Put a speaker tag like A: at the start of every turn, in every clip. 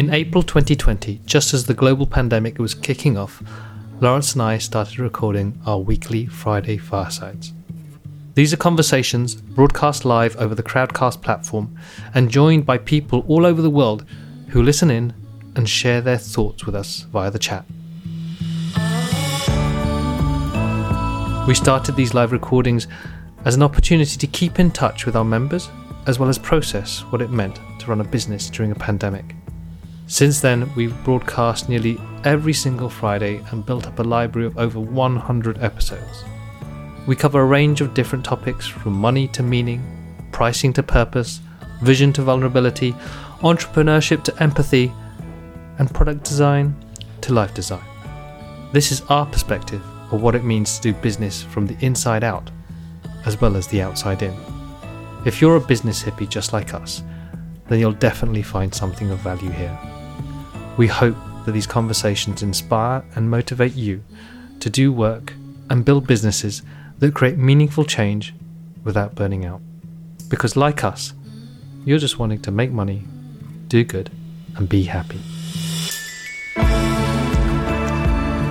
A: In April 2020, just as the global pandemic was kicking off, Laurence and I started recording our weekly Friday firesides. These are conversations broadcast live over the Crowdcast platform and joined by people all over the world who listen in and share their thoughts with us via the chat. We started these live recordings as an opportunity to keep in touch with our members as well as process what it meant to run a business during a pandemic. Since then, we've broadcast nearly every single Friday and built up a library of over 100 episodes. We cover a range of different topics from money to meaning, pricing to purpose, vision to vulnerability, entrepreneurship to empathy, and product design to life design. This is our perspective of what it means to do business from the inside out, as well as the outside in. If you're a business hippie just like us, then you'll definitely find something of value here. We hope that these conversations inspire and motivate you to do work and build businesses that create meaningful change without burning out. Because, like us, you're just wanting to make money, do good, and be happy.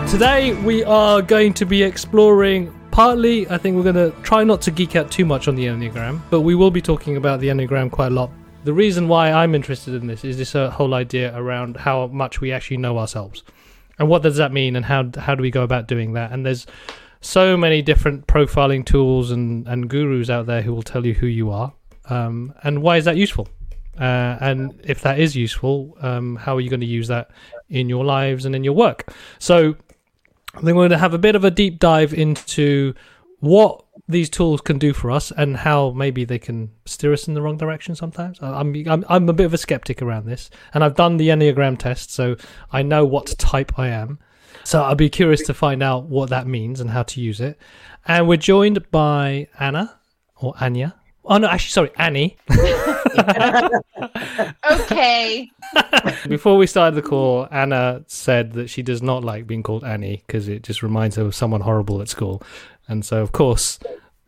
A: Today, we are going to be exploring partly, I think we're going to try not to geek out too much on the Enneagram, but we will be talking about the Enneagram quite a lot. The reason why I'm interested in this is this uh, whole idea around how much we actually know ourselves. And what does that mean, and how, how do we go about doing that? And there's so many different profiling tools and, and gurus out there who will tell you who you are. Um, and why is that useful? Uh, and if that is useful, um, how are you going to use that in your lives and in your work? So, I think we're going to have a bit of a deep dive into what these tools can do for us and how maybe they can steer us in the wrong direction sometimes. I'm, I'm, I'm a bit of a skeptic around this, and I've done the Enneagram test, so I know what type I am. So I'll be curious to find out what that means and how to use it. And we're joined by Anna or Anya. Oh no, actually, sorry, Annie.
B: okay.
A: Before we started the call, Anna said that she does not like being called Annie because it just reminds her of someone horrible at school. And so, of course,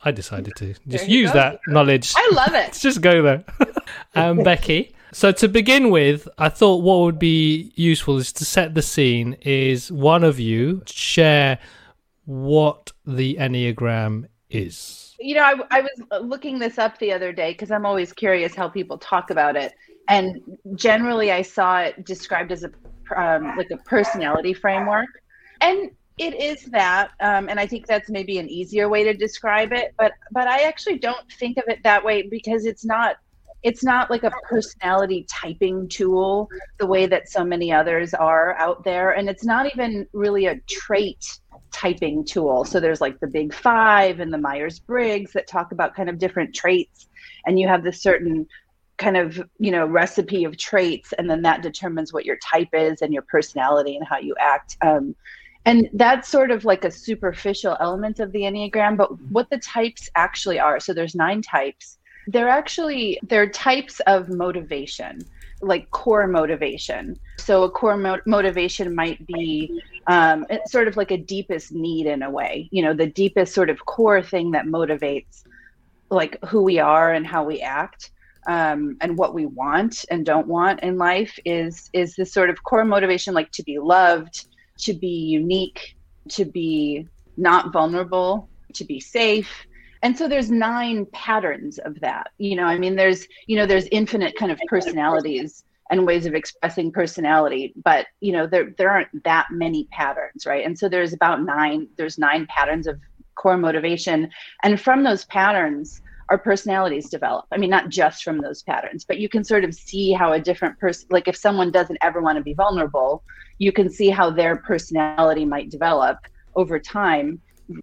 A: I decided to just use go. that knowledge.
B: I love it.
A: Just go there. um, Beccie. So to begin with, I thought what would be useful is to set the scene. Is one of you share what the Enneagram is?
B: You know, I, I was looking this up the other day because I'm always curious how people talk about it, and generally I saw it described as a um, like a personality framework, and it is that, um, and I think that's maybe an easier way to describe it. But but I actually don't think of it that way because it's not it's not like a personality typing tool the way that so many others are out there, and it's not even really a trait typing tool. So there's like the Big Five and the Myers Briggs that talk about kind of different traits, and you have this certain kind of you know recipe of traits and then that determines what your type is and your personality and how you act um, and that's sort of like a superficial element of the enneagram but what the types actually are so there's nine types they're actually they're types of motivation like core motivation. So a core mo- motivation might be um, it's sort of like a deepest need in a way you know the deepest sort of core thing that motivates like who we are and how we act um, and what we want and don't want in life is is this sort of core motivation like to be loved to be unique, to be not vulnerable, to be safe. And so there's nine patterns of that. You know, I mean, there's, you know, there's infinite kind of personalities and ways of expressing personality, but you know, there there aren't that many patterns, right? And so there's about nine, there's nine patterns of core motivation. And from those patterns, our personalities develop. I mean, not just from those patterns, but you can sort of see how a different person, like if someone doesn't ever want to be vulnerable, you can see how their personality might develop over time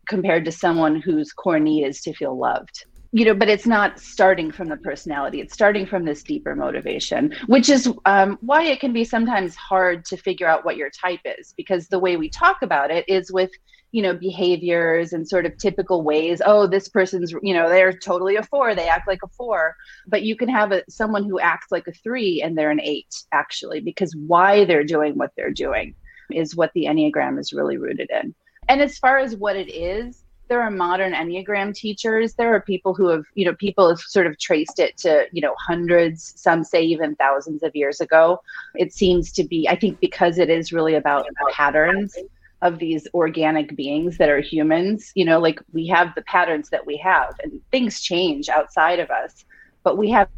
B: compared to someone whose core need is to feel loved you know but it's not starting from the personality it's starting from this deeper motivation which is um, why it can be sometimes hard to figure out what your type is because the way we talk about it is with you know behaviors and sort of typical ways oh this person's you know they're totally a four they act like a four. But you can have a, someone who acts like a three and they're an eight actually because why they're doing what they're doing is what the enneagram is really rooted in. And as far as what it is there are modern enneagram teachers. There are people who have you know people have sort of traced it to you know hundreds some say even thousands of years ago. It seems to be i think because it is really about patterns of these organic beings that are humans you know like we have the patterns that we have and things change outside of us but we have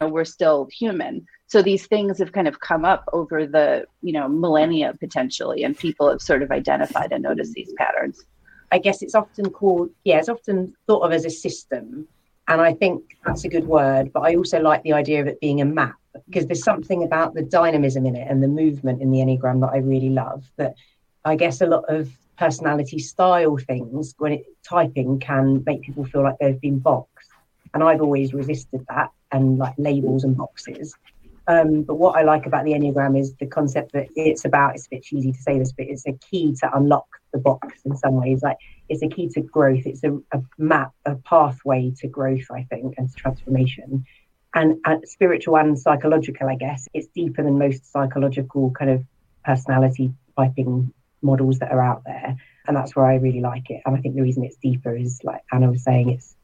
B: you know, we're still human so these things have kind of come up over the you know millennia potentially and people have sort of identified and noticed these patterns
C: I guess it's often called, yeah, it's often thought of as a system. And I think that's a good word. But I also like the idea of it being a map because there's something about the dynamism in it and the movement in the Enneagram that I really love. That I guess a lot of personality style things when it typing can make people feel like they've been boxed. And I've always resisted that and like labels and boxes. Um, but what I like about the Enneagram is the concept that it's about, it's a bit cheesy to say this, but it's a key to unlock the box in some ways. Like it's a key to growth. It's a, a map, a pathway to growth, I think, and transformation. And, and spiritual and psychological, I guess. It's deeper than most psychological kind of personality typing models that are out there. And that's where I really like it. And I think the reason it's deeper is like Anna was saying, it's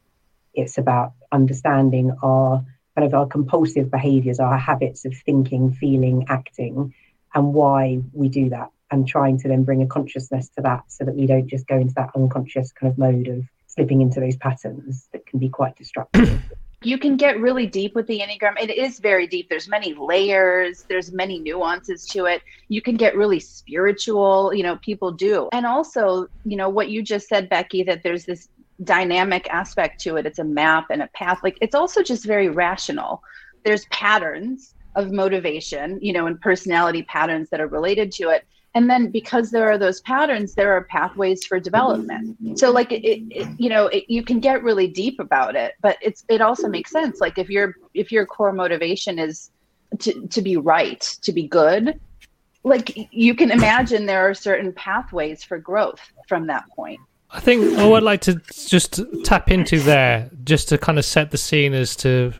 C: it's about understanding our kind of our compulsive behaviors, our habits of thinking, feeling, acting, and why we do that, and trying to then bring a consciousness to that so that we don't just go into that unconscious kind of mode of slipping into those patterns that can be quite destructive.
B: You can get really deep with the enneagram it is very deep there's many layers there's many nuances to it you can get really spiritual you know people do and also you know what you just said Beccie that there's this dynamic aspect to it. It's a map and a path. Like it's also just very rational. There's patterns of motivation, you know, and personality patterns that are related to it. And then because there are those patterns, there are pathways for development. So like it, it you know, it, you can get really deep about it, but it's it also makes sense. Like if your if your core motivation is to to be right, to be good, like you can imagine there are certain pathways for growth from that point.
A: I think what I'd like to just tap into there, just to kind of set the scene as to,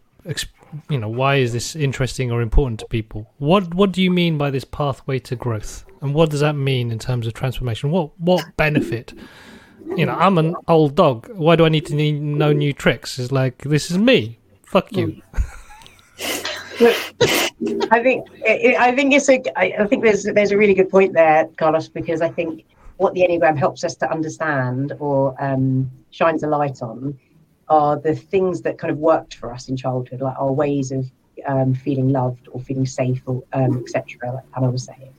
A: you know, why is this interesting or important to people? What What do you mean by this pathway to growth, and what does that mean in terms of transformation? What What benefit? You know, I'm an old dog. Why do I need to need, know new tricks? It's like this is me. Fuck you.
C: I think I think it's a I think there's there's a really good point there, Carlos, because I think what the Enneagram helps us to understand or um, shines a light on are the things that kind of worked for us in childhood, like our ways of um, feeling loved or feeling safe or um, etc. Like Anna was saying.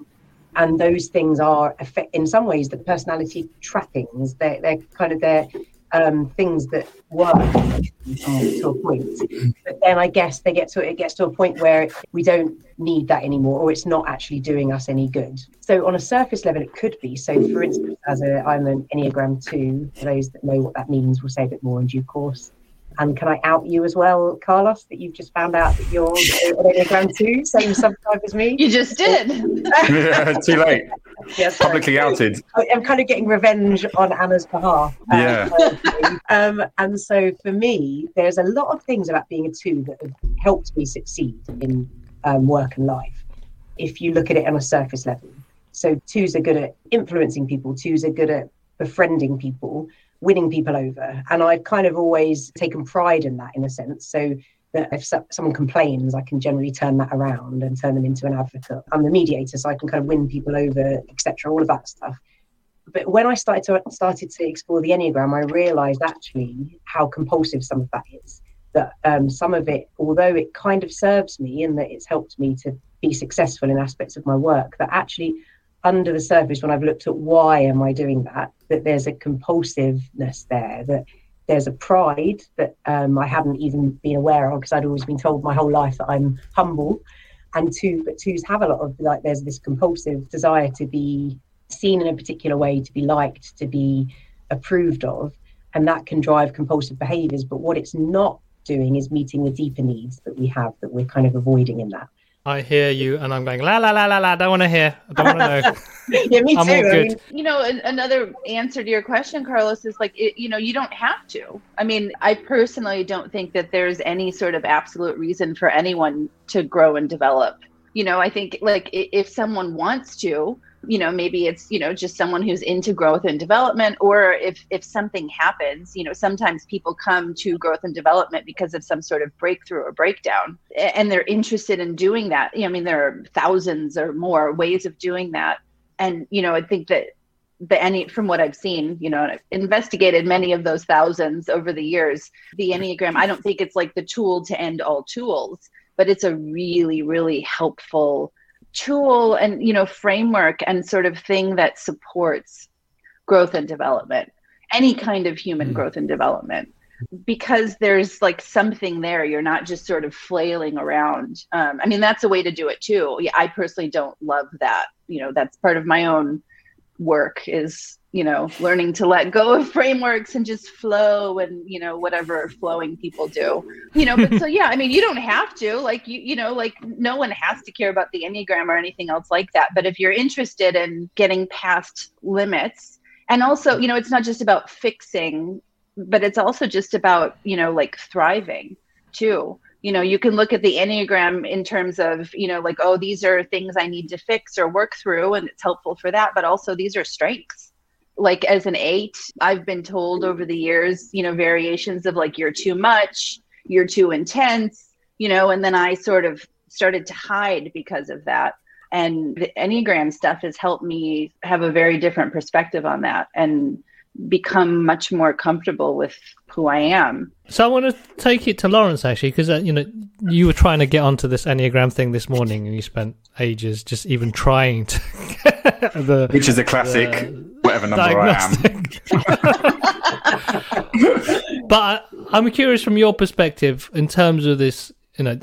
C: And those things are, in some ways, the personality trappings. They're, they're kind of their um, things that work to a point. But then I guess they get to it gets to a point where we don't need that anymore, or it's not actually doing us any good. So on a surface level, it could be. So for instance, as a I'm an Enneagram two. For those that know what that means, we'll say a bit more in due course. And can I out you as well, Carlos, that you've just found out that you're an Enneagram 2, same subtype as me?
B: You just did.
D: yeah, too late. Yes, Publicly outed.
C: I'm kind of getting revenge on Anna's behalf.
D: Yeah.
C: Um, and so for me, there's a lot of things about being a 2 that have helped me succeed in um, work and life, if you look at it on a surface level. So twos are good at influencing people, twos are good at befriending people winning people over. And I've kind of always taken pride in that in a sense. So that if someone complains, I can generally turn that around and turn them into an advocate. I'm the mediator, so I can kind of win people over, etc. All of that stuff. But when I started to started to explore the enneagram, I realised actually how compulsive some of that is. That um, some of it, although it kind of serves me and that it's helped me to be successful in aspects of my work, that actually under the surface, when I've looked at why am I doing that, that there's a compulsiveness there, that there's a pride that um, I hadn't even been aware of because I'd always been told my whole life that I'm humble. And two, but twos have a lot of like, there's this compulsive desire to be seen in a particular way, to be liked, to be approved of. And that can drive compulsive behaviors. But what it's not doing is meeting the deeper needs that we have that we're kind of avoiding in that.
A: I hear you, and I'm going la la la la la. Don't want to hear. I don't want to know.
C: yeah, me too. I'm all good. I mean,
B: you know, another answer to your question, Carlos, is like it, you know you don't have to. I mean, I personally don't think that there's any sort of absolute reason for anyone to grow and develop. you know i think like if someone wants to you know maybe it's you know just someone who's into growth and development or if if something happens you know sometimes people come to growth and development because of some sort of breakthrough or breakdown and they're interested in doing that i mean there are thousands or more ways of doing that and you know i think that the any from what I've seen, you know, I've investigated many of those thousands over the years. The Enneagram, I don't think it's like the tool to end all tools, but it's a really, really helpful tool and you know framework and sort of thing that supports growth and development any kind of human mm. growth and development. Because there's like something there you're not just sort of flailing around. Um, i mean that's a way to do it too. Yeah, i personally don't love that. You know that's part of my own work is you know learning to let go of frameworks and just flow and you know whatever flowing people do. You know but so yeah i mean you don't have to like you you know like no one has to care about the enneagram or anything else like that. But if you're interested in getting past limits and also you know it's not just about fixing but it's also just about you know like thriving too. You know you can look at the enneagram in terms of you know like oh these are things i need to fix or work through and it's helpful for that but also these are strengths like as an eight i've been told over the years you know variations of like you're too much you're too intense you know and then i sort of started to hide because of that and the enneagram stuff has helped me have a very different perspective on that and become much more comfortable with who I am.
A: So I want to take it to Laurence actually, because uh, you know you were trying to get onto this enneagram thing this morning, and you spent ages just even trying to.
D: the, Which is a classic, whatever number diagnostic.
A: I am. but I'm curious from your perspective in terms of this. You know,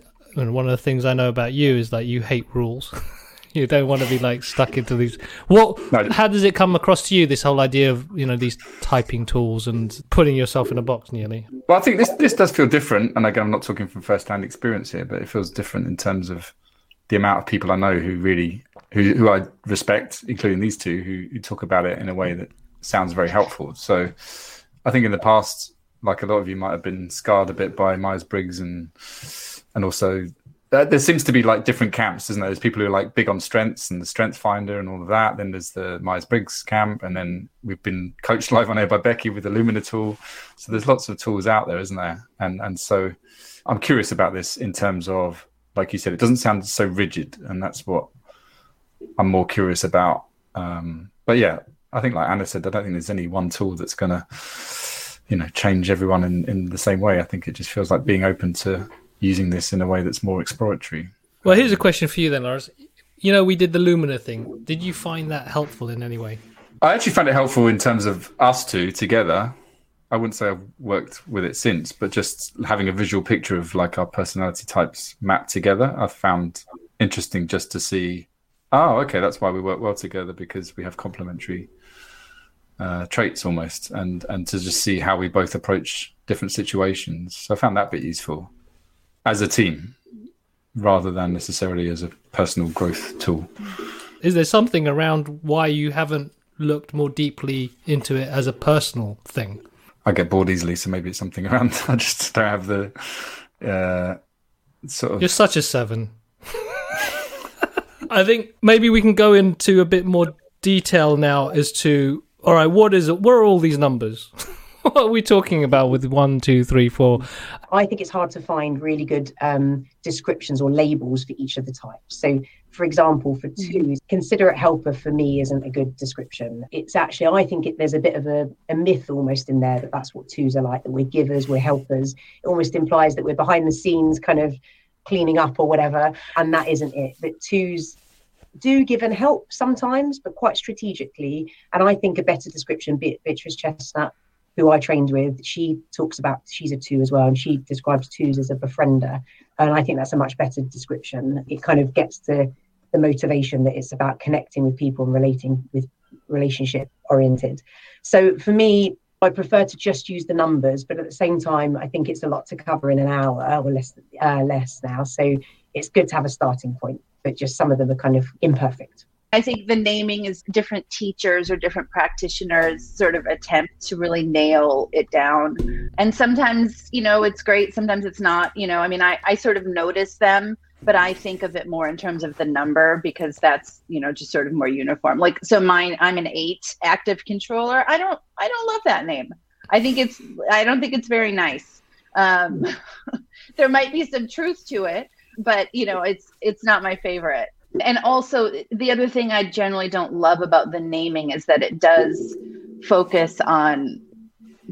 A: one of the things I know about you is that you hate rules. you don't want to be like stuck into these. What? No. How does it come across to you? This whole idea of you know these typing tools and putting yourself in a box, nearly.
D: Well, I think this this does feel different, and again, I'm not talking from first hand experience here, but it feels different in terms of the amount of people I know who really who who I respect, including these two, who, who talk about it in a way that sounds very helpful. So, I think in the past, like a lot of you might have been scarred a bit by Myers Briggs and and also uh, there seems to be like different camps, isn't there? There's people who are like big on strengths and the Strength Finder and all of that. Then there's the Myers Briggs camp, and then we've been coached live on air by Beccie with the Lumina tool. So there's lots of tools out there, isn't there? And and so I'm curious about this in terms of, like you said, it doesn't sound so rigid, and that's what I'm more curious about. Um, but yeah, I think like Anna said, I don't think there's any one tool that's gonna, you know, change everyone in in the same way. I think it just feels like being open to using this in a way that's more exploratory.
A: Well, here's a question for you then, Lars. You know, we did the Lumina thing. Did you find that helpful in any way?
D: I actually found it helpful in terms of us two together. I wouldn't say I've worked with it since, but just having a visual picture of like our personality types mapped together, I've found interesting just to see. Oh, okay, that's why we work well together because we have complementary uh, traits almost, and and to just see how we both approach different situations. So I found that bit useful as a team rather than necessarily as a personal growth tool.
A: Is there something around why you haven't looked more deeply into it as a personal thing?
D: I get bored easily, so maybe it's something around. I just don't have the uh, sort of.
A: You're such a seven. I think maybe we can go into a bit more detail now as to all right, what is it? What are all these numbers? what are we talking about with one, two, three, four?
C: I think it's hard to find really good um, descriptions or labels for each of the types. So, for example, for mm-hmm. two, considerate helper for me isn't a good description. It's actually, I think it, there's a bit of a, a myth almost in there that that's what twos are like, that we're givers, we're helpers. It almost implies that we're behind the scenes kind of cleaning up or whatever. And that isn't it. That twos do give and help sometimes, but quite strategically. And I think a better description, Beatrice Chestnut who I trained with, she talks about she's a two as well, and she describes twos as a befriender. And I think that's a much better description. It kind of gets to the motivation that it's about connecting with people and relating with relationship oriented. So for me, I prefer to just use the numbers, but at the same time, I think it's a lot to cover in an hour or less, uh, less now. So it's good to have a starting point, but just some of them are kind of imperfect.
B: I think the naming is different teachers or different practitioners sort of attempt to really nail it down. And sometimes, you know, it's great, sometimes it's not. You know, I mean, I, I sort of notice them but I think of it more in terms of the number because that's you know just sort of more uniform. Like so, mine I'm an eight active controller. I don't I don't love that name. I think it's I don't think it's very nice. Um, there might be some truth to it, but you know it's it's not my favorite. And also the other thing I generally don't love about the naming is that it does focus on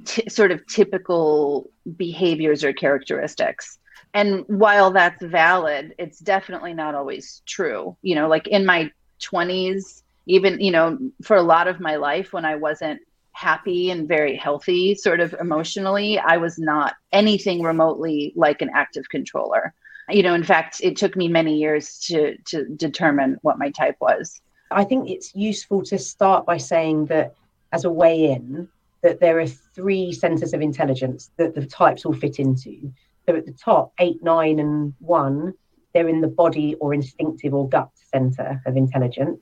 B: t- sort of typical behaviors or characteristics and while that's valid it's definitely not always true. You know like in my 20s even you know for a lot of my life when i wasn't happy and very healthy sort of emotionally i was not anything remotely like an active controller. You know in fact it took me many years to to determine what my type was.
C: I think it's useful to start by saying that as a way in that there are three centers of intelligence that the types all fit into so at the top, eight, nine, and one, they're in the body or instinctive or gut center of intelligence.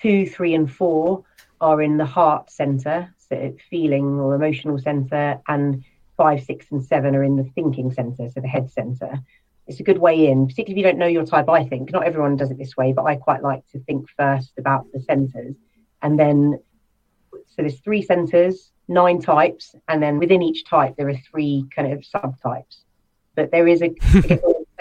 C: Two, three, and four are in the heart center, so feeling or emotional center. And five, six, and seven are in the thinking center, so the head center. It's a good way in, particularly if you don't know your type. I think not everyone does it this way, but I quite like to think first about the centers, and then so there's three centers, nine types, and then within each type there are three kind of subtypes but there is a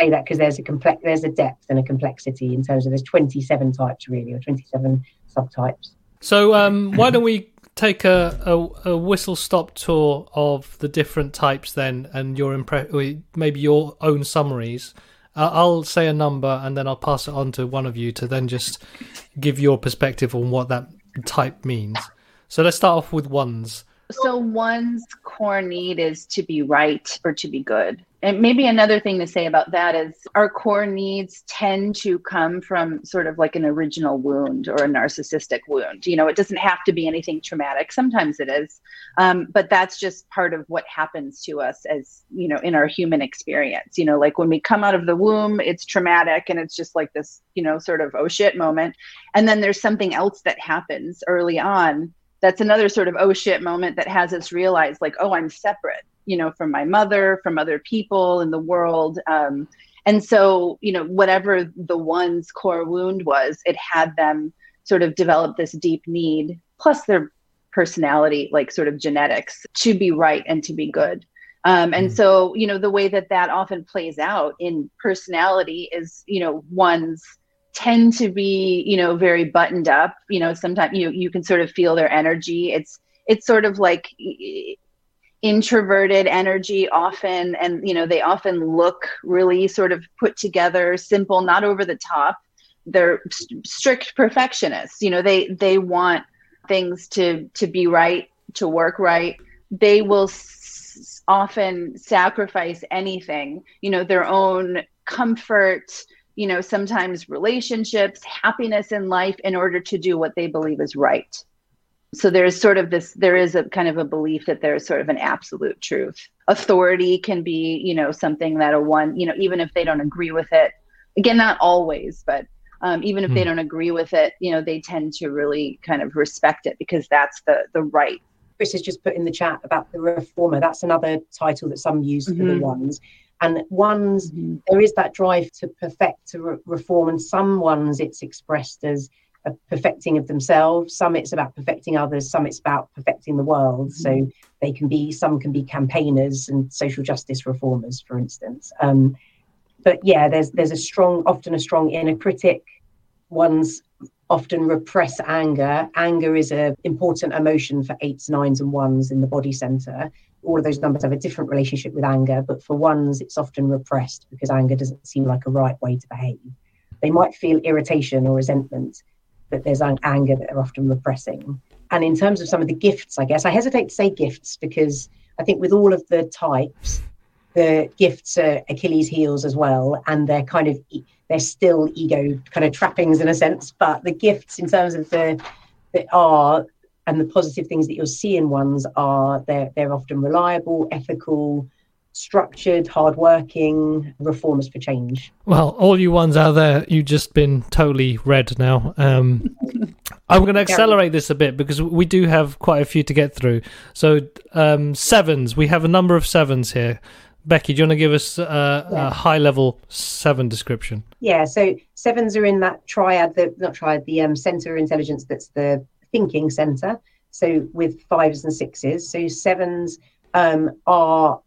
C: say that because there's a complex there's a depth and a complexity in terms of there's 27 types really or 27 subtypes.
A: So um, why don't we take a, a, a, whistle stop tour of the different types then and your impre- maybe your own summaries. Uh, i'll say a number and then i'll pass it on to one of you to then just give your perspective on what that type means. So let's start off with ones.
B: So one's core need is to be right or to be good and maybe another thing to say about that is our core needs tend to come from sort of like an original wound or a narcissistic wound. You know, it doesn't have to be anything traumatic. Sometimes it is, um, but that's just part of what happens to us as you know in our human experience. You know, like when we come out of the womb, it's traumatic and it's just like this, you know, sort of oh shit moment, and then there's something else that happens early on that's another sort of oh shit moment that has us realize like oh i'm separate you know from my mother from other people in the world. Um, and so you know whatever the one's core wound was it had them sort of develop this deep need plus their personality like sort of genetics to be right and to be good. Um, and mm. so you know the way that that often plays out in personality is you know one's tend to be you know very buttoned up. You know sometimes you you can sort of feel their energy. It's it's sort of like introverted energy often and you know they often look really sort of put together simple not over the top. They're strict perfectionists. You know they they want things to to be right to work right. They will s- often sacrifice anything you know their own comfort you know sometimes relationships happiness in life in order to do what they believe is right so there's sort of this there is a kind of a belief that there's sort of an absolute truth authority can be you know something that a one you know even if they don't agree with it again not always but um, even if mm. they hmm. don't agree with it you know they tend to really kind of respect it because that's the the right
C: chris has just put in the chat about the reformer that's another title that some use mm-hmm. for the mm-hmm. ones and ones mm-hmm. there is that drive to perfect to re- reform and some ones it's expressed as a perfecting of themselves. Some it's about perfecting others. Some it's about perfecting the world. Mm-hmm. So they can be some can be campaigners and social justice reformers, for instance. Um, but yeah, there's there's a strong, often a strong inner critic. One's often repress anger. Anger is an important emotion for eights, nines, and ones in the body center. All of those numbers have a different relationship with anger, but for ones, it's often repressed because anger doesn't seem like a right way to behave. They might feel irritation or resentment, that there's anger that they're often repressing. And in terms of some of the gifts, I guess I hesitate to say gifts because I think with all of the types, the gifts are Achilles' heels as well, and they're kind of they're still ego kind of trappings in a sense. But the gifts, in terms of the that are and the positive things that you'll see in ones are they're they're often reliable, ethical, structured, hardworking reformers for change.
A: Well, all you ones out there, you've just been totally read now. Um, I'm going to accelerate this a bit because we do have quite a few to get through. So, um, sevens, we have a number of sevens here. Beccie, do you want to give us a, yeah. a high level seven description?
C: Yeah, so sevens are in that triad, the not triad, the um, center of intelligence that's the thinking center. So with fives and sixes, so sevens um, are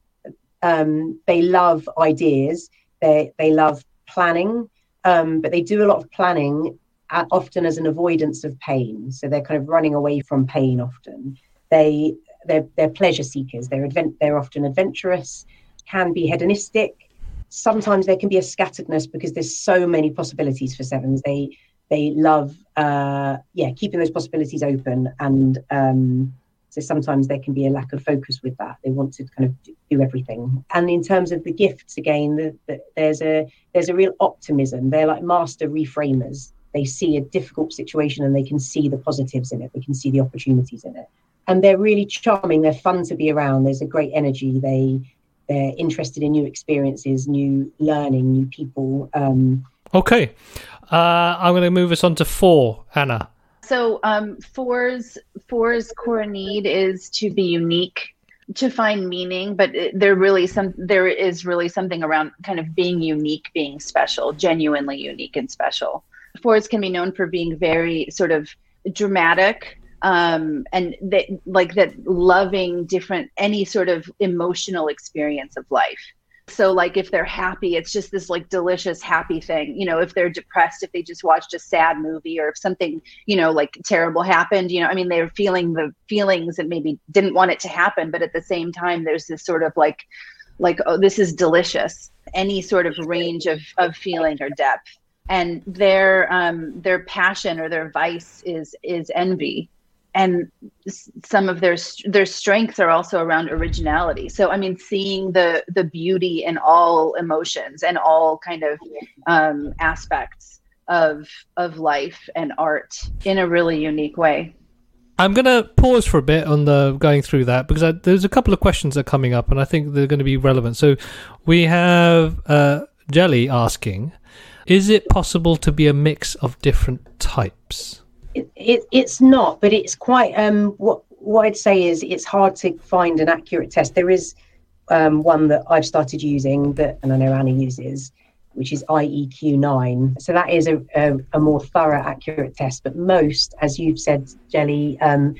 C: um, they love ideas, they they love planning, um, but they do a lot of planning at, often as an avoidance of pain. So they're kind of running away from pain often. They they're, they're pleasure seekers. They're advent they're often adventurous, can be hedonistic. Sometimes there can be a scatteredness because there's so many possibilities for sevens. They they love uh, yeah keeping those possibilities open and um, so sometimes there can be a lack of focus with that. They want to kind of do everything. And in terms of the gifts, again, the, the, there's a there's a real optimism. They're like master reframers. They see a difficult situation and they can see the positives in it. They can see the opportunities in it. And they're really charming. They're fun to be around. There's a great energy. They they're interested in new experiences, new learning, new people. Um,
A: okay, uh, I'm going to move us on to four, Anna.
B: So um, four's four's core need is to be unique, to find meaning, but there really some there is really something around kind of being unique, being special, genuinely unique and special. Fours can be known for being very sort of dramatic, um, and that like that loving different any sort of emotional experience of life so like if they're happy it's just this like delicious happy thing. You know if they're depressed if they just watched a sad movie or if something you know like terrible happened you know i mean they're feeling the feelings and maybe didn't want it to happen but at the same time there's this sort of like like oh this is delicious. Any sort of range of of feeling or depth. And their um their passion or their vice is is envy and some of their their strengths are also around originality. So i mean seeing the the beauty in all emotions and all kind of um, aspects of of life and art in a really unique way.
A: I'm going to pause for a bit on the going through that because I, there's a couple of questions that are coming up and i think they're going to be relevant. So we have uh, jelly asking is it possible to be a mix of different types
C: it, it, it's not, but it's quite. Um, what what I'd say is it's hard to find an accurate test. There is um, one that I've started using that, and I know Anna uses, which is IEQ9. So that is a, a, a more thorough, accurate test. But most, as you've said, Jelly, um,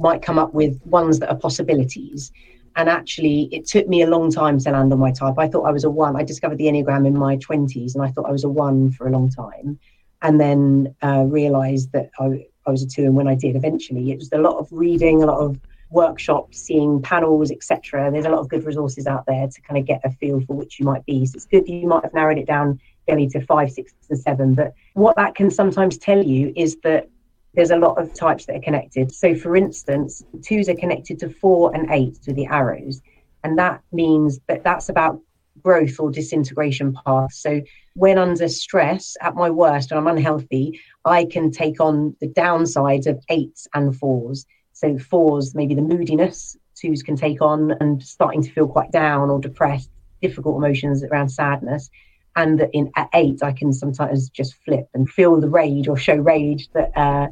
C: might come up with ones that are possibilities. And actually, it took me a long time to land on my type. I thought I was a one. I discovered the Enneagram in my 20s, and I thought I was a one for a long time and then uh, realized that I, I was a two. And when I did eventually, it was a lot of reading, a lot of workshops, seeing panels, etc. There's a lot of good resources out there to kind of get a feel for which you might be. So it's good you might have narrowed it down really to five, six, and seven. But what that can sometimes tell you is that there's a lot of types that are connected. So, for instance, twos are connected to four and eight to the arrows, and that means that that's about growth or disintegration path. So when under stress at my worst and I'm unhealthy, I can take on the downsides of eights and fours. So fours, maybe the moodiness, twos can take on and starting to feel quite down or depressed, difficult emotions around sadness. And that in at eight, I can sometimes just flip and feel the rage or show rage that uh,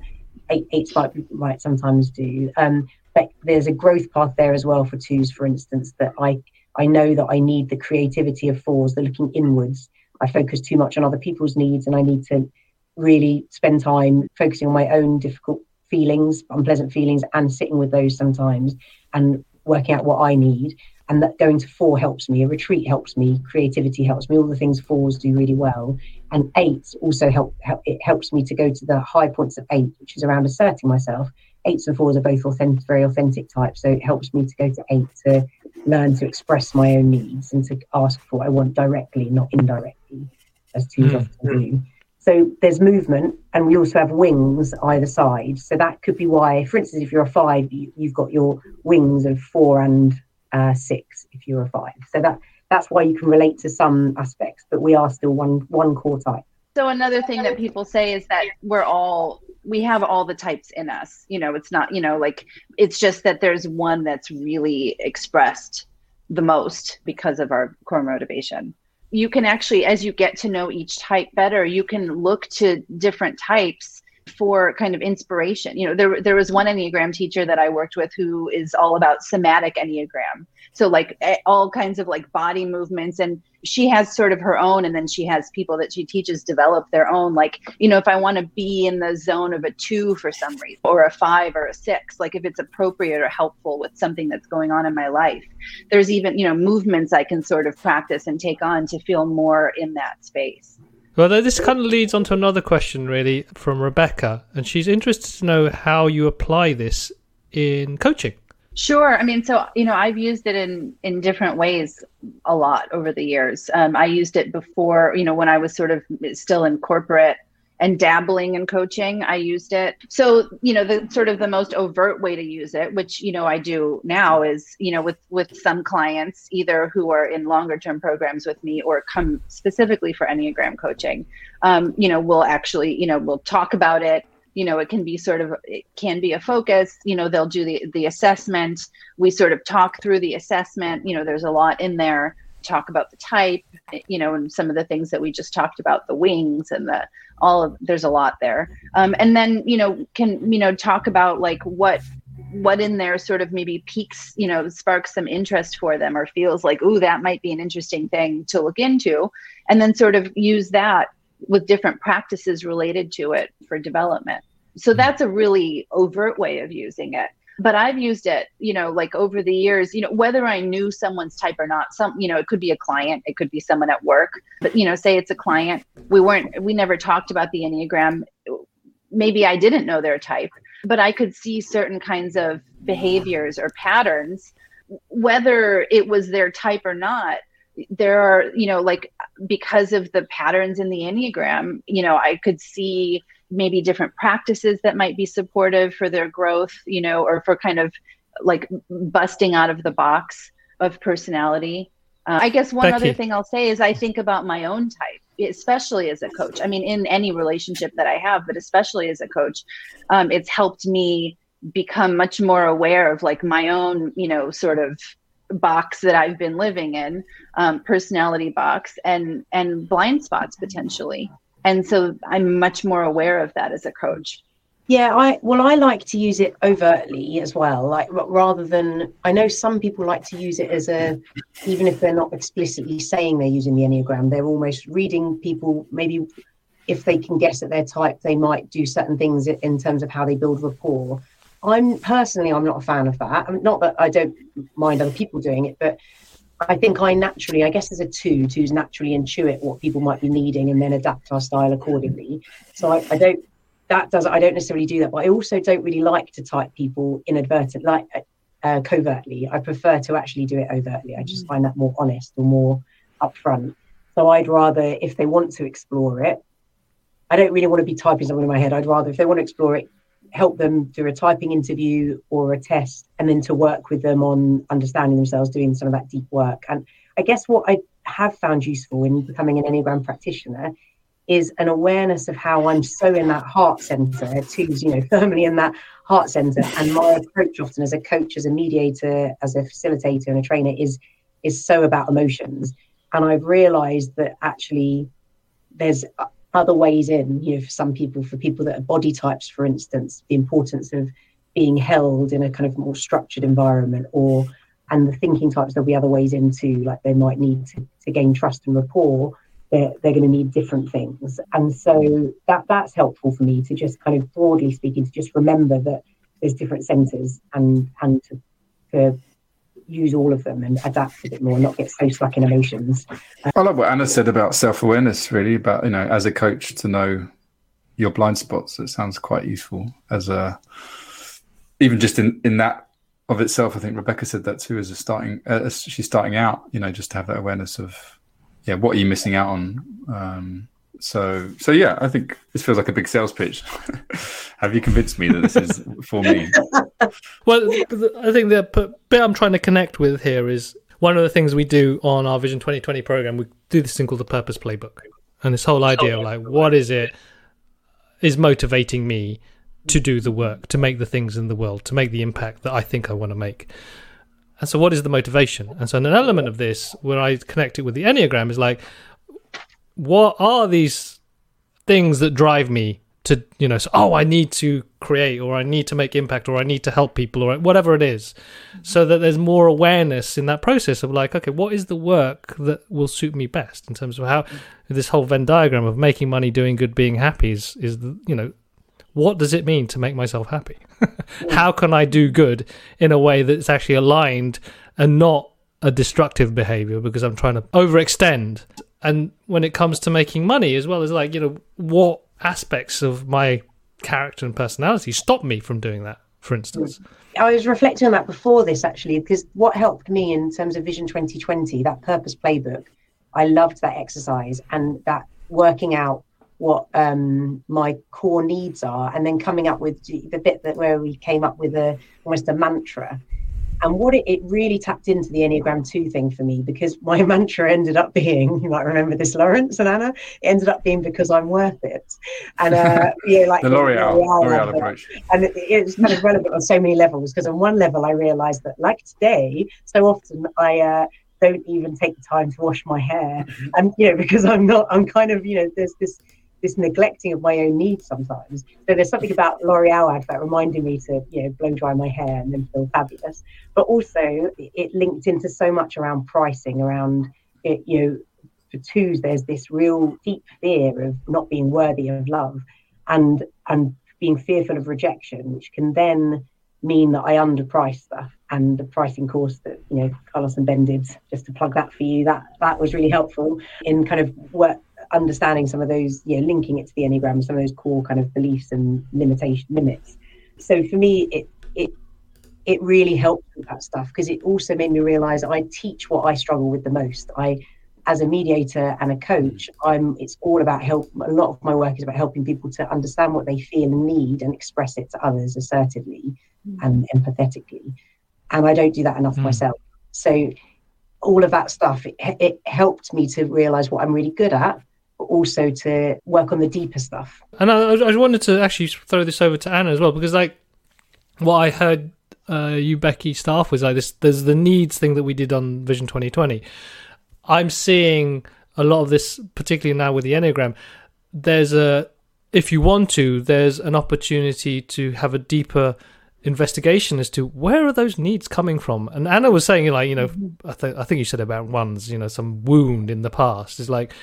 C: eight, eights might, might sometimes do. Um, but there's a growth path there as well for twos, for instance, that I I know that I need the creativity of fours, the looking inwards. I focus too much on other people's needs and I need to really spend time focusing on my own difficult feelings, unpleasant feelings, and sitting with those sometimes and working out what I need. And that going to four helps me. A retreat helps me. Creativity helps me. All the things fours do really well. And eight also help, help. It helps me to go to the high points of eight, which is around asserting myself. Eights and fours are both authentic, very authentic types. So it helps me to go to eight to learn to express my own needs and to ask for what I want directly, not indirectly, as twos mm. often do. So there's movement, and we also have wings either side. So that could be why, for instance, if you're a five, you, have got your wings of four and uh, six. If you're a five, so that that's why you can relate to some aspects, but we are still one one core type.
B: So another thing that people say is that we're all we have all the types in us. You know, it's not, you know, like it's just that there's one that's really expressed the most because of our core motivation. You can actually, as you get to know each type better, you can look to different types for kind of inspiration. You know, there there was one Enneagram teacher that I worked with who is all about somatic Enneagram. So like eh, all kinds of like body movements and she has sort of her own and then she has people that she teaches develop their own like you know if i want to be in the zone of a two for some reason or a five or a six like if it's appropriate or helpful with something that's going on in my life there's even you know movements i can sort of practice and take on to feel more in that space
A: well, this kind of leads on to another question, really, from Rebecca, and she's interested to know how you apply this in coaching.
B: Sure. I mean, so you know, I've used it in in different ways a lot over the years. Um, I used it before, you know, when I was sort of still in corporate and dabbling in coaching. I used it. So, you know, the sort of the most overt way to use it, which you know I do now, is you know with with some clients either who are in longer term programs with me or come specifically for Enneagram coaching. Um, you know, we'll actually, you know, we'll talk about it you know it can be sort of it can be a focus you know they'll do the the assessment we sort of talk through the assessment you know there's a lot in there talk about the type you know and some of the things that we just talked about the wings and the all of there's a lot there. Um, and then you know can you know talk about like what what in there sort of maybe piques you know sparks some interest for them or feels like oh that might be an interesting thing to look into. And then sort of use that with different practices related to it for development. So that's a really overt way of using it. But I've used it, you know, like over the years, you know, whether I knew someone's type or not, some, you know, it could be a client, it could be someone at work, but, you know, say it's a client, we weren't, we never talked about the Enneagram. Maybe I didn't know their type, but I could see certain kinds of behaviors or patterns, whether it was their type or not there are you know like because of the patterns in the enneagram you know i could see maybe different practices that might be supportive for their growth, you know, or for kind of like busting out of the box of personality. Uh, I guess one Beccie. other thing I'll say is I think about my own type, especially as a coach. I mean, in any relationship that I have, but especially as a coach, um, it's helped me become much more aware of like my own, you know, sort of box that I've been living in, um, personality box, and and blind spots potentially and so i'm much more aware of that as a coach.
C: Yeah i well i like to use it overtly as well like rather than i know some people like to use it as a even if they're not explicitly saying they're using the enneagram they're almost reading people maybe if they can guess at their type they might do certain things in terms of how they build rapport. I'm personally i'm not a fan of that. I mean, not that i don't mind other people doing it but I think I naturally, I guess as a two, twos naturally intuit what people might be needing and then adapt our style accordingly. So I, I don't, that does, I don't necessarily do that, but I also don't really like to type people inadvertent, like uh, covertly. I prefer to actually do it overtly. I just mm. find that more honest or more upfront. So I'd rather, if they want to explore it, I don't really want to be typing something in my head. I'd rather, if they want to explore it, help them through a typing interview or a test and then to work with them on understanding themselves doing some of that deep work. And i guess what i have found useful in becoming an enneagram practitioner is an awareness of how i'm so in that heart center two's you know firmly in that heart center. And my approach often as a coach as a mediator as a facilitator and a trainer is is so about emotions. And i've realized that actually there's other ways in, you know, for some people, for people that are body types, for instance, the importance of being held in a kind of more structured environment or and the thinking types there'll be other ways into like they might need to, to gain trust and rapport they're, they're going to need different things. And so that that's helpful for me to just kind of broadly speaking to just remember that there's different centers and and to, to use all of them and adapt a bit more, not get so stuck in emotions.
D: I love what Anna said about self awareness, really, about, you know, as a coach to know your blind spots. It sounds quite useful as a, even just in, in that of itself. I think Rebecca said that too, as a starting, uh, as she's starting out, you know, just to have that awareness of, yeah, what are you missing out on? Um, so, so yeah, I think this feels like a big sales pitch. Have you convinced me that this is for me?
A: well, I think the bit I'm trying to connect with here is one of the things we do on our Vision 2020 program. We do this thing called the Purpose Playbook, and this whole idea of like, what is it is motivating me to do the work, to make the things in the world, to make the impact that I think I want to make. And so, what is the motivation? And so, an element of this, where I connect it with the Enneagram, is like, what are these things that drive me to you know so, oh i need to create or i need to make impact or i need to help people or whatever it is so that there's more awareness in that process of like okay what is the work that will suit me best in terms of how this whole venn diagram of making money doing good being happy is is you know what does it mean to make myself happy? How can i do good in a way that's actually aligned and not a destructive behavior because i'm trying to overextend and when it comes to making money as well as like you know what aspects of my character and personality stop me from doing that for instance?
C: I was reflecting on that before this actually because what helped me in terms of vision 2020 that purpose playbook i loved that exercise and that working out what um, my core needs are and then coming up with the bit that where we came up with a almost a mantra and what it, it really tapped into the Enneagram 2 thing for me because my mantra ended up being, you might remember this, Laurence and Anna, it ended up being because I'm worth it. And, uh,
D: yeah, like the L'Oreal, L'Oreal, approach.
C: And it, it was kind of relevant on so many levels because on one level, I realized that, like today, so often I, uh, don't even take the time to wash my hair and you know because i'm not i'm kind of you know there's this this neglecting of my own needs sometimes. So there's something about L'Oreal ad that reminded me to, you know, blow dry my hair and then feel fabulous. But also it linked into so much around pricing, around it, you know, for twos, there's this real deep fear of not being worthy of love and and being fearful of rejection, which can then mean that I underprice stuff. And the pricing course that you know Carlos and Ben did, just to plug that for you, that that was really helpful in kind of work understanding some of those, you know, linking it to the Enneagram, some of those core kind of beliefs and limitation limits. So for me, it it it really helped with that stuff because it also made me realize I teach what I struggle with the most. I as a mediator and a coach, I'm it's all about help a lot of my work is about helping people to understand what they feel and need and express it to others assertively mm. and empathetically. And I don't do that enough mm. myself. So all of that stuff it, it helped me to realize what I'm really good at also to work on the deeper stuff.
A: And I, I wanted to actually throw this over to Anna as well because, like, what I heard uh, you, Beccie, staff was like this. There's the needs thing that we did on Vision 2020. I'm seeing a lot of this, particularly now with the Enneagram. There's a, if you want to, there's an opportunity to have a deeper investigation as to where are those needs coming from. And Anna was saying, like, you know, I, th- I think you said about ones, you know, some wound in the past. Is like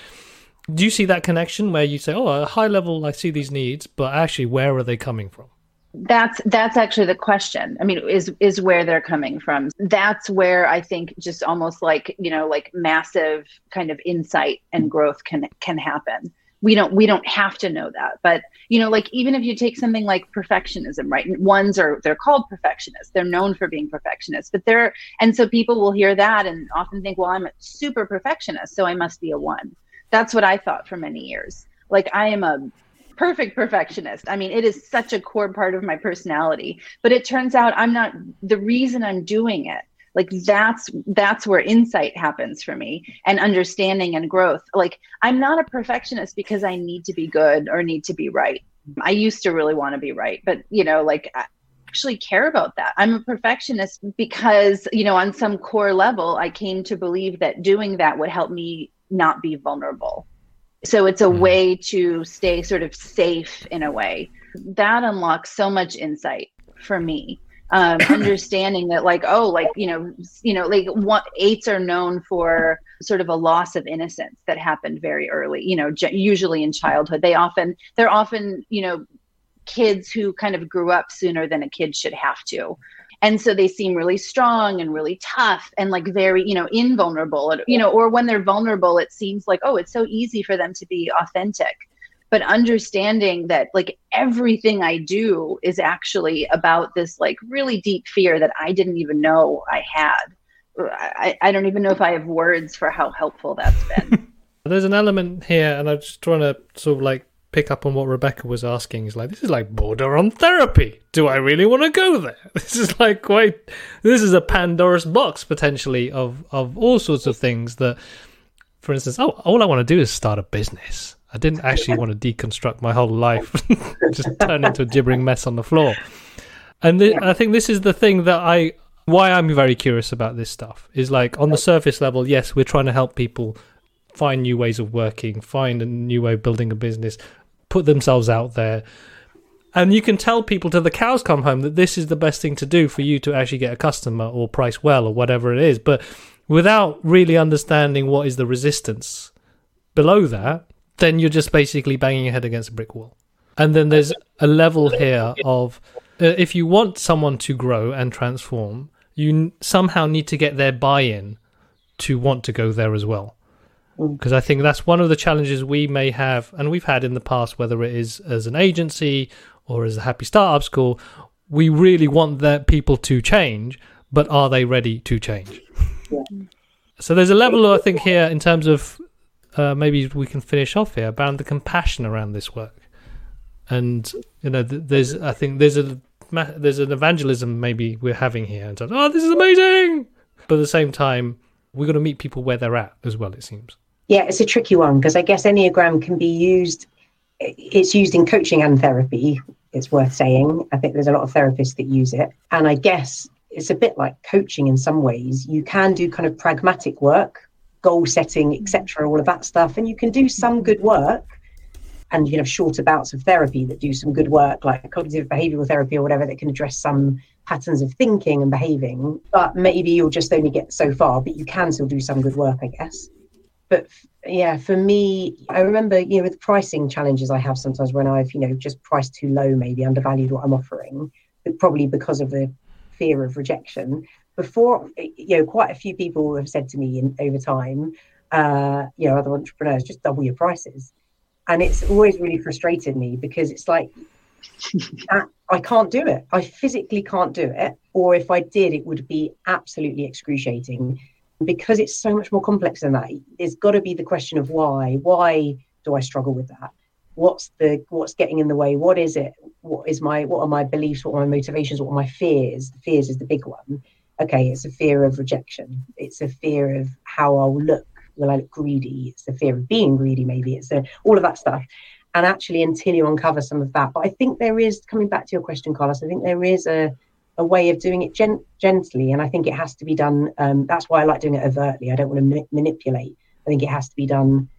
A: do you see that connection where you say, "Oh, at a high level, I see these needs, but actually, where are they coming from?"
B: That's that's actually the question. I mean, is is where they're coming from. That's where I think just almost like you know, like massive kind of insight and growth can can happen. We don't we don't have to know that, but you know, like even if you take something like perfectionism, right? Ones are they're called perfectionists. They're known for being perfectionists, but they're and so people will hear that and often think, well, I'm a super perfectionist, so I must be a one that's what I thought for many years. Like I am a perfect perfectionist. I mean, it is such a core part of my personality, but it turns out I'm not the reason I'm doing it. Like that's that's where insight happens for me and understanding and growth. Like I'm not a perfectionist because I need to be good or need to be right. I used to really want to be right, but you know, like I actually care about that. I'm a perfectionist because, you know, on some core level, I came to believe that doing that would help me not be vulnerable. So it's a mm-hmm. way to stay sort of safe in a way. That unlocks so much insight for me. Um, understanding that like oh like you know you know like what eights are known for sort of a loss of innocence that happened very early you know usually in childhood they often they're often you know kids who kind of grew up sooner than a kid should have to and so they seem really strong and really tough and like very you know invulnerable. You know or when they're vulnerable it seems like oh it's so easy for them to be authentic. But understanding that like everything i do is actually about this like really deep fear that i didn't even know i had. I, I don't even know if i have words for how helpful that's been.
A: There's an element here and i'm just trying to sort of like pick up on what Rebecca was asking. Is like this is like border on therapy. Do I really want to go there? This is like quite. This is a Pandora's box potentially of of all sorts of things that, for instance, oh, all I want to do is start a business. I didn't actually want to deconstruct my whole life, just turn into a gibbering mess on the floor. And th- I think this is the thing that I why I'm very curious about this stuff is like on the surface level, yes, we're trying to help people find new ways of working, find a new way of building a business, put themselves out there. And you can tell people till the cows come home that this is the best thing to do for you to actually get a customer or price well or whatever it is. But without really understanding what is the resistance below that, then you're just basically banging your head against a brick wall. And then there's a level here of uh, if you want someone to grow and transform, you n- somehow need to get their buy in to want to go there as well. Because I think that's one of the challenges we may have, and we've had in the past, whether it is as an agency or as a happy startup school. We really want that people to change, but are they ready to change? So there's a level, I think, here in terms of uh, maybe we can finish off here around the compassion around this work, and you know, there's I think there's a there's an evangelism maybe we're having here, and so, oh, this is amazing, but at the same time, we're going to meet people where they're at as well. It seems.
C: Yeah, it's a tricky one because I guess Enneagram can be used, it's used in coaching and therapy, it's worth saying. I think there's a lot of therapists that use it. And I guess it's a bit like coaching in some ways. You can do kind of pragmatic work, goal setting, etc., all of that stuff. And you can do some good work and you can have shorter bouts of therapy that do some good work, like cognitive behavioral therapy or whatever, that can address some patterns of thinking and behaving. But maybe you'll just only get so far, but you can still do some good work, I guess but yeah, for me, I remember, you know, with pricing challenges I have sometimes when I've, you know, just priced too low, maybe undervalued what I'm offering, but probably because of the fear of rejection. Before, you know, quite a few people have said to me in, over time, uh, you know, other entrepreneurs, just double your prices. And it's always really frustrated me because it's like, I can't do it. I physically can't do it. Or if I did, it would be absolutely excruciating because it's so much more complex than that there's got to be the question of why. Why do i struggle with that? What's the what's getting in the way? What is it? What is my what are my beliefs? What are my motivations? What are my fears? The fears is the big one. Okay it's a fear of rejection. It's a fear of how i'll look. Will i look greedy? It's the fear of being greedy maybe. It's a, all of that stuff. And actually until you uncover some of that. But i think there is coming back to your question carlos i think there is a a way of doing it gen- gently, and I think it has to be done. Um, that's why I like doing it overtly. I don't want to ma- manipulate. I think it has to be done,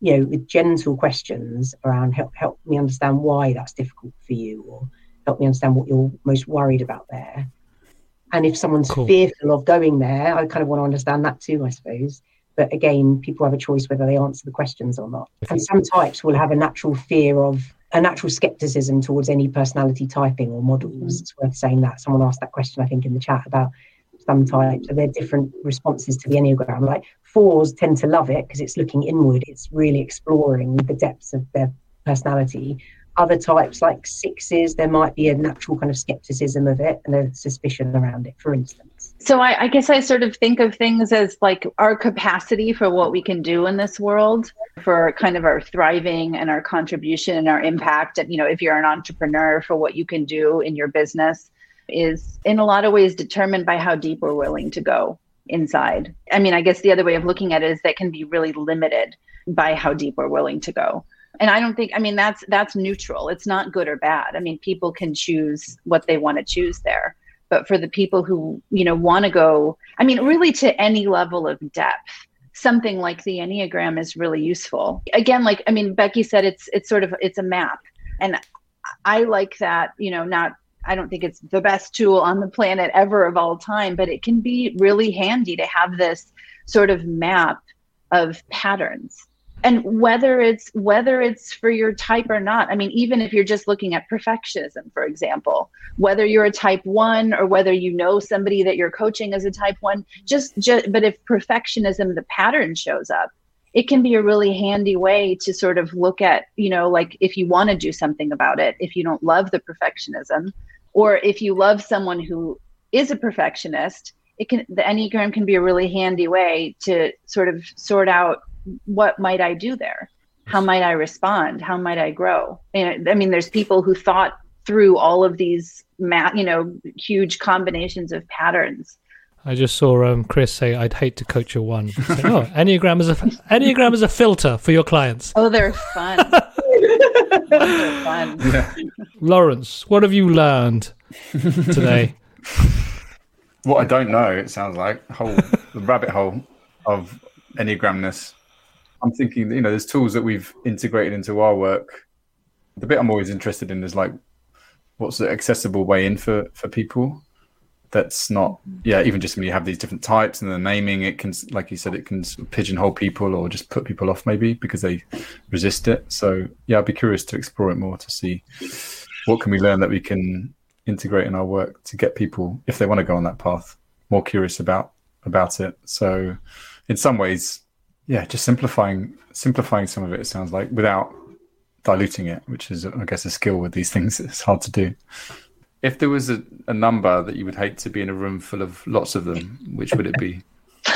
C: you know, with gentle questions around help help me understand why that's difficult for you, or help me understand what you're most worried about there. And if someone's cool. fearful of going there, I kind of want to understand that too, I suppose. But again, people have a choice whether they answer the questions or not. And some types will have a natural fear of a natural skepticism towards any personality typing or models. Mm. It's worth saying that. Someone asked that question, I think, in the chat about some types. Are there different responses to the Enneagram? Like fours tend to love it because it's looking inward, it's really exploring the depths of their personality. Other types, like sixes, there might be a natural kind of skepticism of it and a suspicion around it, for instance.
B: So I, I guess I sort of think of things as like our capacity for what we can do in this world, for kind of our thriving and our contribution and our impact. And, you know, if you're an entrepreneur, for what you can do in your business is in a lot of ways determined by how deep we're willing to go inside. I mean, I guess the other way of looking at it is that can be really limited by how deep we're willing to go and i don't think i mean that's that's neutral it's not good or bad i mean people can choose what they want to choose there but for the people who you know want to go i mean really to any level of depth something like the enneagram is really useful. Again like i mean Beccie said it's it's sort of it's a map. And i like that you know not i don't think it's the best tool on the planet ever of all time but it can be really handy to have this sort of map of patterns and whether it's whether it's for your type or not. I mean even if you're just looking at perfectionism for example whether you're a type 1 or whether you know somebody that you're coaching as a type 1 just, just but if perfectionism the pattern shows up it can be a really handy way to sort of look at you know like if you want to do something about it if you don't love the perfectionism or if you love someone who is a perfectionist it can the enneagram can be a really handy way to sort of sort out what might I do there? How might I respond? How might I grow? And I mean, there's people who thought through all of these, ma- you know, huge combinations of patterns.
A: I just saw um, Chris say, "I'd hate to coach a one." Say, oh, Enneagram is a Enneagram is a filter for your clients.
B: Oh, they're fun. they're fun.
A: Yeah. Laurence, what have you learned today?
D: What I don't know, it sounds like whole the rabbit hole of Enneagramness I'm thinking, you know, there's tools that we've integrated into our work The bit I'm always interested in is like, what's the accessible way in for for people? That's not, yeah. Even just when you have these different types and the naming, it can, like you said, it can pigeonhole people or just put people off maybe because they resist it. So yeah, I'd be curious to explore it more to see what can we learn that we can integrate in our work to get people, if they want to go on that path, more curious about about it. So in some ways, yeah, just simplifying simplifying some of it. It sounds like without diluting it, which is I guess a skill with these things. It's hard to do. If there was a, a number that you would hate to be in a room full of lots of them, which would it be?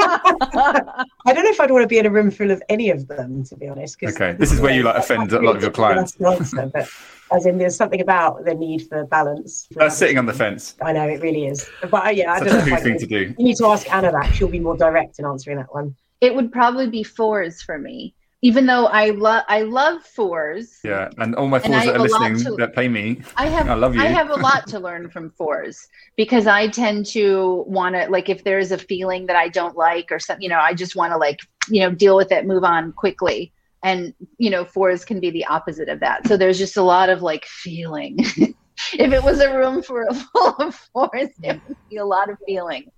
C: I don't know if I'd want to be in a room full of any of them, to be honest.
D: Okay, this is where you like offend a lot of your clients.
C: Answer, but as in, there's something about the need for balance.
D: That's sitting on the fence.
C: I know it really is, but uh, yeah, I don't
D: a
C: know. If
D: thing
C: can-
D: to do.
C: You need to ask Anna that; she'll be more direct in answering that one.
B: It would probably be fours for me, even though I love I love fours.
D: Yeah, and all my fours that are
B: have a lot
D: listening
B: to-
D: that pay me,
B: I have
D: I love you.
B: I have a lot to learn from fours because I tend to want to like if there is a feeling that I don't like or something, you know, I just want to like you know deal with it, move on quickly, and you know fours can be the opposite of that. So there's just a lot of like feeling. if it was a room for full of fours, it would be a lot of feeling.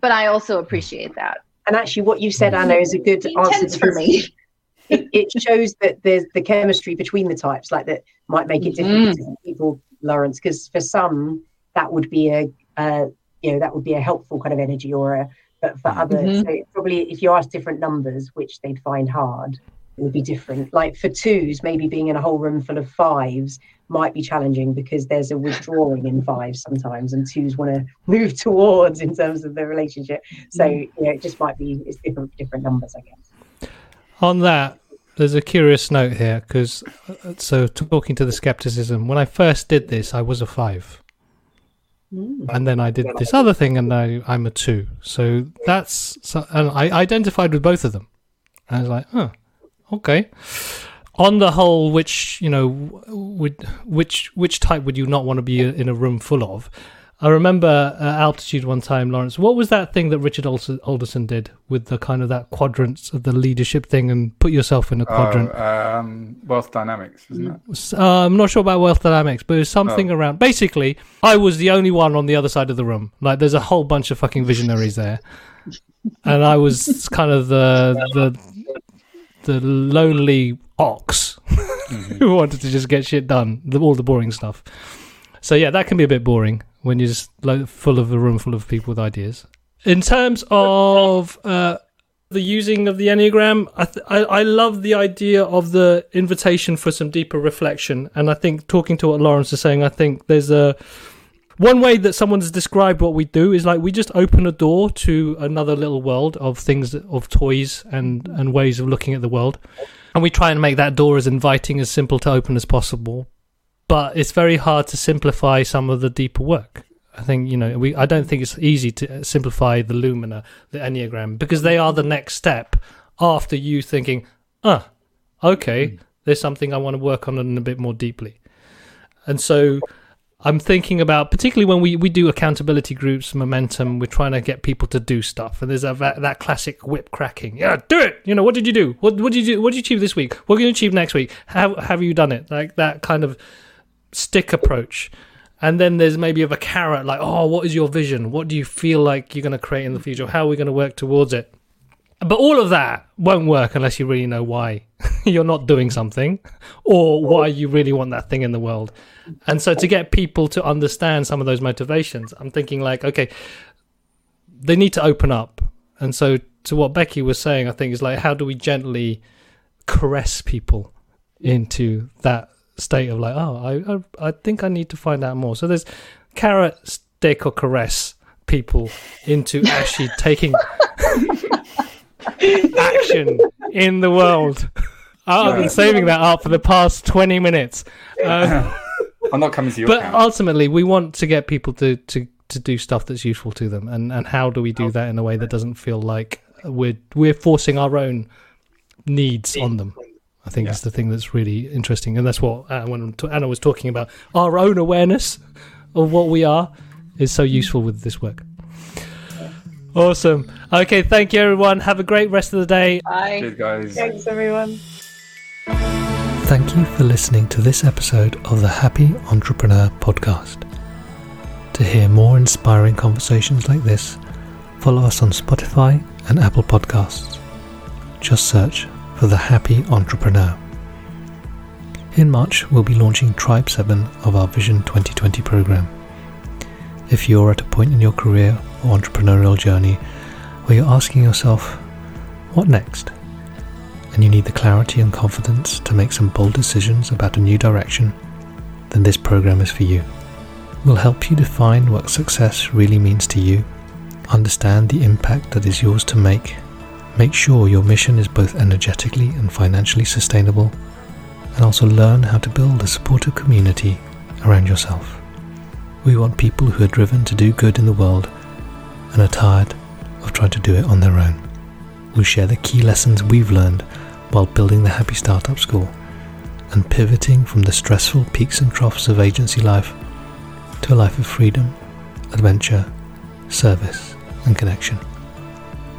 B: But I also appreciate that.
C: And actually, what you said, Anna, is a good answer
B: for me.
C: it, it shows that there's the chemistry between the types, like that might make it different
B: Mm-hmm.
C: to people, Laurence. Because for some, that would be a, uh, you know, that would be a helpful kind of energy, or a, but for others,
B: Mhm.
C: so probably if you ask different numbers, which they'd find hard, it would be different. Like for twos, maybe being in a whole room full of fives might be challenging because there's a withdrawing in fives sometimes, and twos want to move towards in terms of the relationship. So mm. you know, it just might be it's different different numbers, I guess.
A: On that, there's a curious note here because, uh, so talking to the skepticism, when I first did this, I was a five. Mm. And then I did this other thing, and I, I'm a two. So that's, so, and I identified with both of them. I was like, oh, okay. On the whole, which you know, would which which type would you not want to be in a room full of? I remember uh, altitude one time, Laurence. What was that thing that Richard Alder- Alderson did with the kind of that quadrants of the leadership thing and put yourself in a quadrant?
D: Oh, um, wealth dynamics, isn't it?
A: Uh, I'm not sure about wealth dynamics, but it was something
D: Oh.
A: around. Basically, I was the only one on the other side of the room. Like, there's a whole bunch of fucking visionaries there, and I was kind of the the the lonely ox who wanted to just get shit done, the, all the boring stuff. So yeah, that can be a bit boring when you're just like, full of a room full of people with ideas. In terms of uh, the using of the enneagram, I, th- I I love the idea of the invitation for some deeper reflection, and I think talking to what Laurence is saying, I think there's a one way that someone's described what we do is like we just open a door to another little world of things of toys and and ways of looking at the world. And we try and make that door as inviting as simple to open as possible. But it's very hard to simplify some of the deeper work. I think you know we i don't think it's easy to simplify the lumina the enneagram because they are the next step after you thinking ah okay there's something i want to work on a bit more deeply. And so I'm thinking about particularly when we, we do accountability groups, momentum. We're trying to get people to do stuff, and there's that, that classic whip cracking. Yeah, do it. You know, what did you do? What what did you do? What did you achieve this week? What are you achieve next week? How have you done it? Like that kind of stick approach. And then there's maybe of a carrot, like, oh, what is your vision? What do you feel like you're going to create in the future? How are we going to work towards it? But all of that won't work unless you really know why you're not doing something or why you really want that thing in the world. And so to get people to understand some of those motivations, I'm thinking like, okay, they need to open up. And so to what Beccie was saying, I think is like, how do we gently caress people into that state of like, oh, I, I, I think I need to find out more. So there's carrot, stick, or caress people into actually taking action in the world. I've been saving that up for the past 20 minutes. Uh,
D: I'm not coming to your
A: but
D: camp.
A: ultimately, we want to get people to, to, to do stuff that's useful to them. And, and how do we do that in a way that doesn't feel like we're, we're forcing our own needs on them? I think
D: Yeah.
A: is the thing that's really interesting. And that's what uh, when Anna was talking about our own awareness of what we are is so useful with this work. Awesome. Okay, thank you everyone. Have a great rest of the day.
B: Bye.
D: Cheers, guys.
C: Thanks, everyone.
E: Thank you for listening to this episode of the Happy Entrepreneur Podcast. To hear more inspiring conversations like this, follow us on Spotify and Apple Podcasts. Just search for The Happy Entrepreneur. In March, we'll be launching Tribe 7 of our Vision 2020 program. If you're at a point in your career entrepreneurial journey where you're asking yourself, what next? And you need the clarity and confidence to make some bold decisions about a new direction, then this program is for you. We'll help you define what success really means to you, understand the impact that is yours to make, make sure your mission is both energetically and financially sustainable, and also learn how to build a supportive community around yourself. We want people who are driven to do good in the world and are tired of trying to do it on their own. We'll share the key lessons we've learned while building the Happy Startup School and pivoting from the stressful peaks and troughs of agency life to a life of freedom, adventure, service, and connection.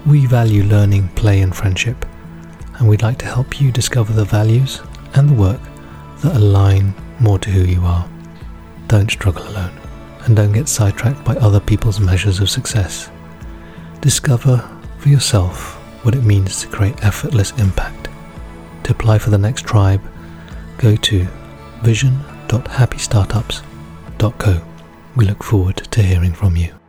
E: We value learning, play, and friendship, and we'd like to help you discover the values and the work that align more to who you are. Don't struggle alone, and don't get sidetracked by other people's measures of success. Discover for yourself what it means to create effortless impact. To apply for the next tribe, go to vision.happystartups.co. We look forward to hearing from you.